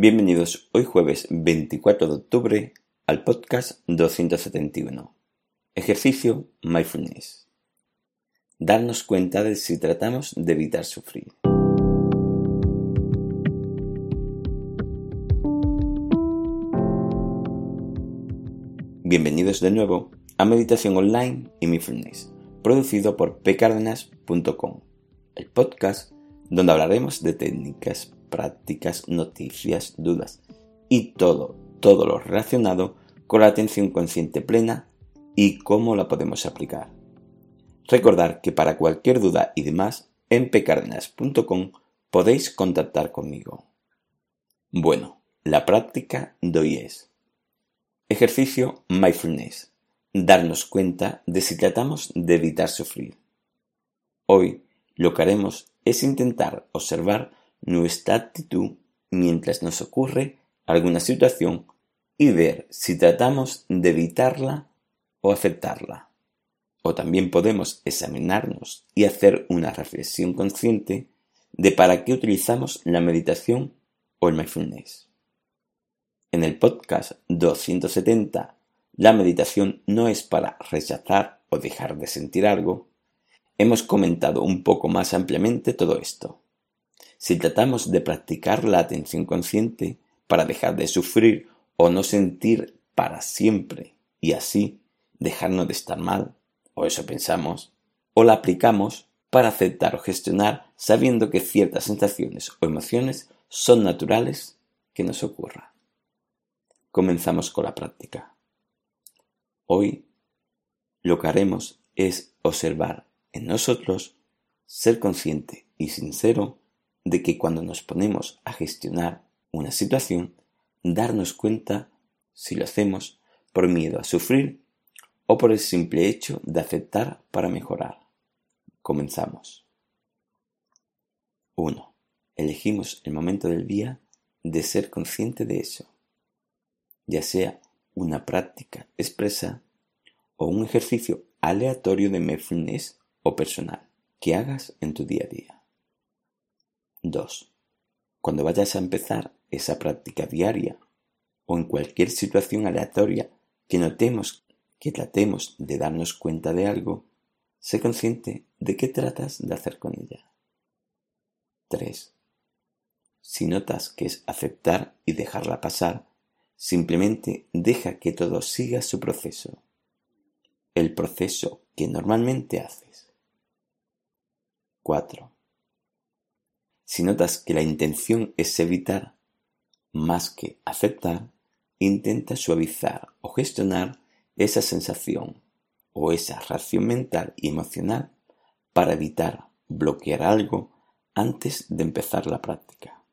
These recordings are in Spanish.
Bienvenidos hoy jueves 24 de octubre al podcast 271. Ejercicio Mindfulness. Darnos cuenta de si tratamos de evitar sufrir. Bienvenidos de nuevo a Meditación Online y Mindfulness, producido por pcardenas.com, el podcast donde hablaremos de técnicas, prácticas, noticias, dudas y todo, todo lo relacionado con la atención consciente plena y cómo la podemos aplicar. Recordar que para cualquier duda y demás, en pcardenas.com podéis contactar conmigo. Bueno, la práctica de hoy es ejercicio mindfulness, darnos cuenta de si tratamos de evitar sufrir. Hoy lo que haremos es intentar observar nuestra actitud mientras nos ocurre alguna situación y ver si tratamos de evitarla o aceptarla. O también podemos examinarnos y hacer una reflexión consciente de para qué utilizamos la meditación o el mindfulness. En el podcast 270, la meditación no es para rechazar o dejar de sentir algo, hemos comentado un poco más ampliamente todo esto. Si tratamos de practicar la atención consciente para dejar de sufrir o no sentir para siempre y así dejarnos de estar mal, o eso pensamos, o la aplicamos para aceptar o gestionar sabiendo que ciertas sensaciones o emociones son naturales que nos ocurra. Comenzamos con la práctica. Hoy lo que haremos es observar en nosotros, ser consciente y sincero de que cuando nos ponemos a gestionar una situación, darnos cuenta si lo hacemos por miedo a sufrir o por el simple hecho de aceptar para mejorar. Comenzamos. 1. Elegimos el momento del día de ser consciente de eso, ya sea una práctica expresa o un ejercicio aleatorio de mindfulness o personal que hagas en tu día a día. 2. Cuando vayas a empezar esa práctica diaria o en cualquier situación aleatoria que notemos que tratemos de darnos cuenta de algo, sé consciente de qué tratas de hacer con ella. 3. Si notas que es aceptar y dejarla pasar, simplemente deja que todo siga su proceso, el proceso que normalmente haces. 4. Si notas que la intención es evitar más que aceptar, intenta suavizar o gestionar esa sensación o esa reacción mental y emocional para evitar bloquear algo antes de empezar la práctica.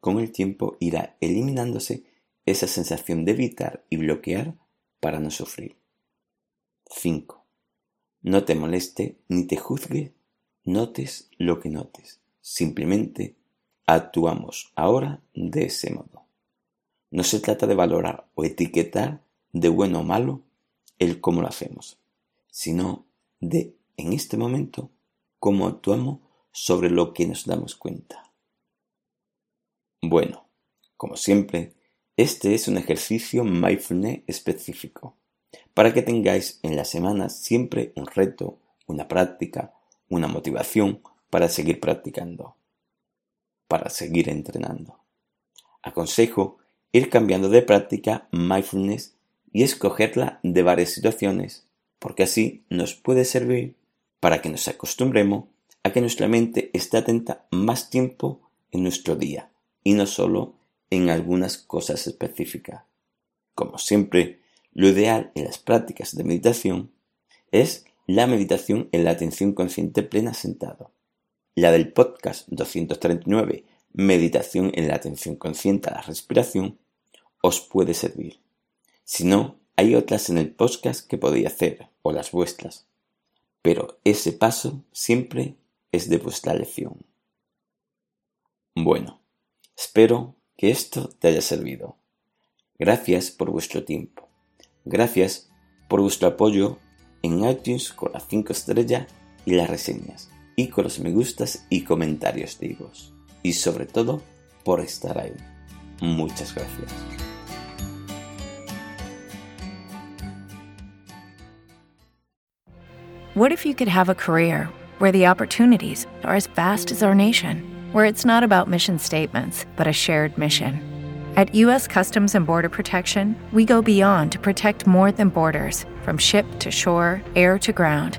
Con el tiempo irá eliminándose esa sensación de evitar y bloquear para no sufrir. 5. No te moleste ni te juzgue, notes lo que notes. Simplemente actuamos ahora de ese modo. No se trata de valorar o etiquetar de bueno o malo el cómo lo hacemos, sino de, en este momento, cómo actuamos sobre lo que nos damos cuenta. Bueno, como siempre, este es un ejercicio mindfulness específico, para que tengáis en la semana siempre un reto, una práctica, una motivación para seguir practicando, para seguir entrenando. Aconsejo ir cambiando de práctica mindfulness y escogerla de varias situaciones, porque así nos puede servir para que nos acostumbremos a que nuestra mente esté atenta más tiempo en nuestro día y no solo en algunas cosas específicas. Como siempre, lo ideal en las prácticas de meditación es la meditación en la atención consciente plena sentado la del podcast 239 meditación en la atención consciente a la respiración os puede servir. Si no, hay otras en el podcast que podéis hacer, o las vuestras. Pero ese paso siempre es de vuestra lección. Bueno, espero que esto te haya servido. Gracias por vuestro tiempo. Gracias por vuestro apoyo en iTunes con las 5 estrellas y las reseñas, y con los me gustas y comentarios. Y sobre todo, por estar ahí. Muchas gracias. What if you could have a career where the opportunities are as vast as our nation, where it's not about mission statements, but a shared mission? At U.S. Customs and Border Protection, we go beyond to protect more than borders from ship to shore, air to ground,